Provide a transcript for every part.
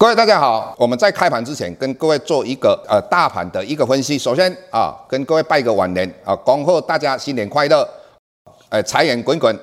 各位大家好，我们在开盘之前跟各位做一个呃大盘的一个分析。首先啊，跟各位拜个晚年啊，恭贺大家新年快乐，呃，财源滚滚。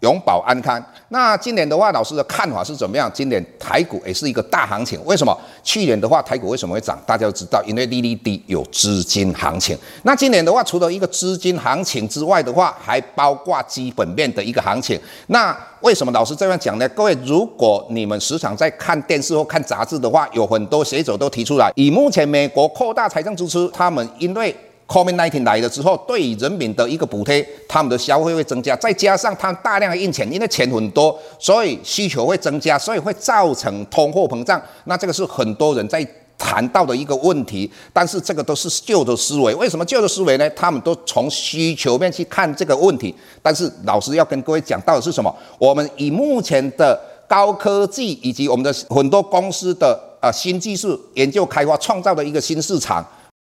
永保安康。那今年的话，老师的看法是怎么样？今年台股也是一个大行情。为什么？去年的话，台股为什么会涨？大家都知道，因为利率低，有资金行情。那今年的话，除了一个资金行情之外的话，还包括基本面的一个行情。那为什么老师这样讲呢？各位，如果你们时常在看电视或看杂志的话，有很多学者都提出来，以目前美国扩大财政支出，他们因为 COVID-19 来了之后，对于人民的一个补贴，他们的消费会增加，再加上他们大量的印钱，因为钱很多，所以需求会增加，所以会造成通货膨胀。那这个是很多人在谈到的一个问题，但是这个都是旧的思维。为什么旧的思维呢？他们都从需求面去看这个问题。但是老师要跟各位讲到的是什么？我们以目前的高科技以及我们的很多公司的呃新技术研究开发创造的一个新市场。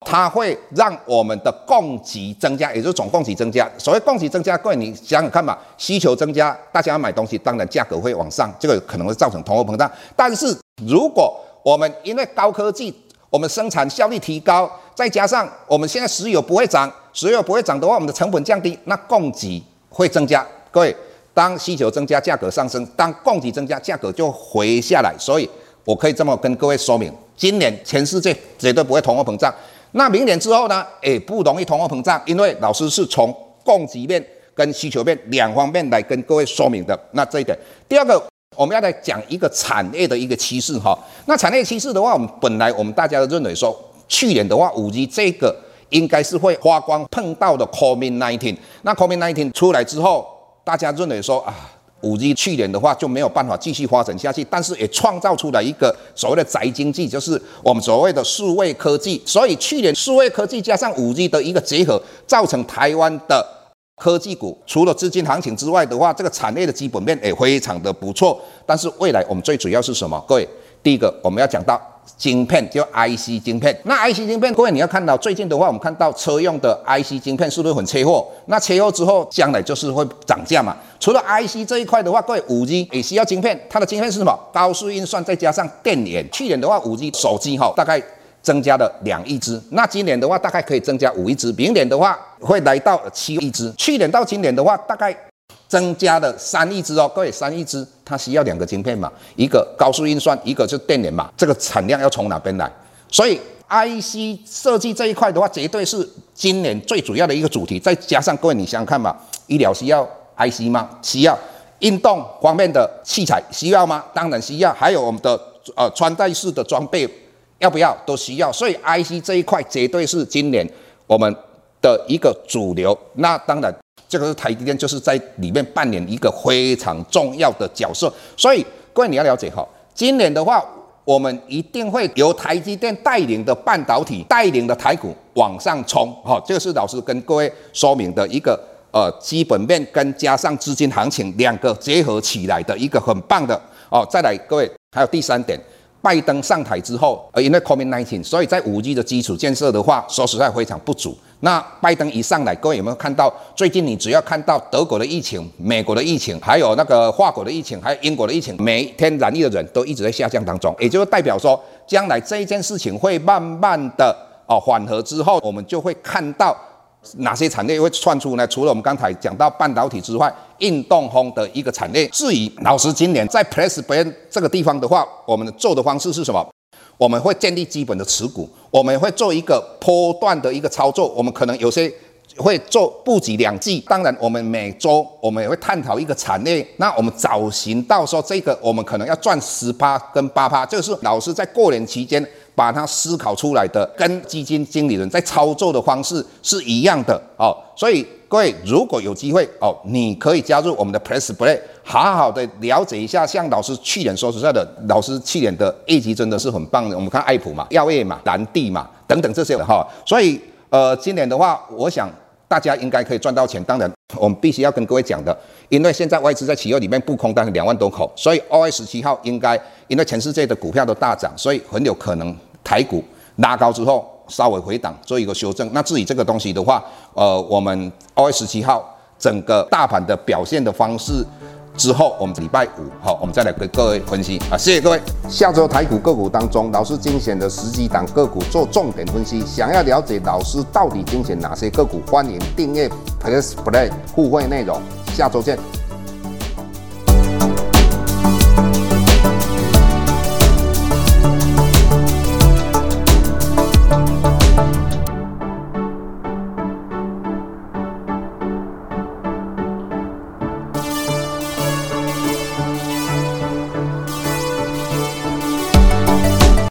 它会让我们的供给增加，也就是总供给增加。所谓供给增加，各位你想想看吧，需求增加，大家要买东西，当然价格会往上，这个可能会造成通货膨胀。但是如果我们因为高科技，我们生产效率提高，再加上我们现在石油不会涨，石油不会涨的话，我们的成本降低，那供给会增加。各位，当需求增加，价格上升；当供给增加，价格就回下来。所以我可以这么跟各位说明，今年全世界绝对不会通货膨胀。那明年之后呢？也不容易通货膨胀，因为老师是从供给面跟需求面两方面来跟各位说明的。那这一点，第二个我们要来讲一个产业的一个趋势哈。那产业趋势的话，我们本来我们大家都认为说，去年的话五 G 这个应该是会发光碰到的 COVID-19。那 COVID-19 出来之后，大家认为说啊。五 G 去年的话就没有办法继续发展下去，但是也创造出来一个所谓的宅经济，就是我们所谓的数位科技。所以去年数位科技加上五 G 的一个结合，造成台湾的科技股除了资金行情之外的话，这个产业的基本面也非常的不错。但是未来我们最主要是什么？各位，第一个我们要讲到。晶片叫 IC 晶片，那 IC 晶片，各位你要看到最近的话，我们看到车用的 IC 晶片是不是很缺货？那缺货之后，将来就是会涨价嘛。除了 IC 这一块的话，各位五 G 也需要晶片，它的晶片是什么？高速运算再加上电源。去年的话，五 G 手机哈大概增加了两亿只，那今年的话大概可以增加五亿只，明年的话会来到七亿只。去年到今年的话，大概。增加了三亿只哦，各位，三亿只它需要两个晶片嘛，一个高速运算，一个就电源嘛，这个产量要从哪边来？所以 IC 设计这一块的话，绝对是今年最主要的一个主题。再加上各位，你想想看嘛，医疗需要 IC 吗？需要。运动方面的器材需要吗？当然需要。还有我们的呃穿戴式的装备要不要？都需要。所以 IC 这一块绝对是今年我们的一个主流。那当然。这个是台积电，就是在里面扮演一个非常重要的角色。所以各位你要了解哈，今年的话，我们一定会由台积电带领的半导体带领的台股往上冲。哈，这个是老师跟各位说明的一个呃基本面跟加上资金行情两个结合起来的一个很棒的哦。再来，各位还有第三点。拜登上台之后，呃，因为 COVID-19，所以在五 G 的基础建设的话，说实在非常不足。那拜登一上来，各位有没有看到？最近你只要看到德国的疫情、美国的疫情，还有那个法国的疫情，还有英国的疫情，每天染疫的人都一直在下降当中，也就是代表说，将来这一件事情会慢慢的哦缓和之后，我们就会看到。哪些产业会窜出呢？除了我们刚才讲到半导体之外，运动风的一个产业。至于老师今年在 Press Plan 这个地方的话，我们做的方式是什么？我们会建立基本的持股，我们会做一个波段的一个操作。我们可能有些会做布局两季。当然，我们每周我们也会探讨一个产业。那我们找寻到说这个，我们可能要赚十趴跟八趴，就是老师在过年期间。把它思考出来的，跟基金经理人在操作的方式是一样的哦。所以各位如果有机会哦，你可以加入我们的 Press Play，好好的了解一下。像老师去年说实在的，老师去年的业绩真的是很棒的。我们看爱普嘛、药业嘛、蓝地嘛等等这些的哈、所以呃，今年的话，我想。大家应该可以赚到钱，当然我们必须要跟各位讲的，因为现在外资在企业里面布空单两万多口，所以二月十七号应该因为全世界的股票都大涨，所以很有可能台股拉高之后稍微回档做一个修正。那至于这个东西的话，呃，我们二月十七号整个大盘的表现的方式。之后，我们礼拜五好，我们再来跟各位分析啊，谢谢各位。下周台股个股当中，老师精选的十几档个股做重点分析。想要了解老师到底精选哪些个股，欢迎订阅 Plus Play 互惠内容。下周见。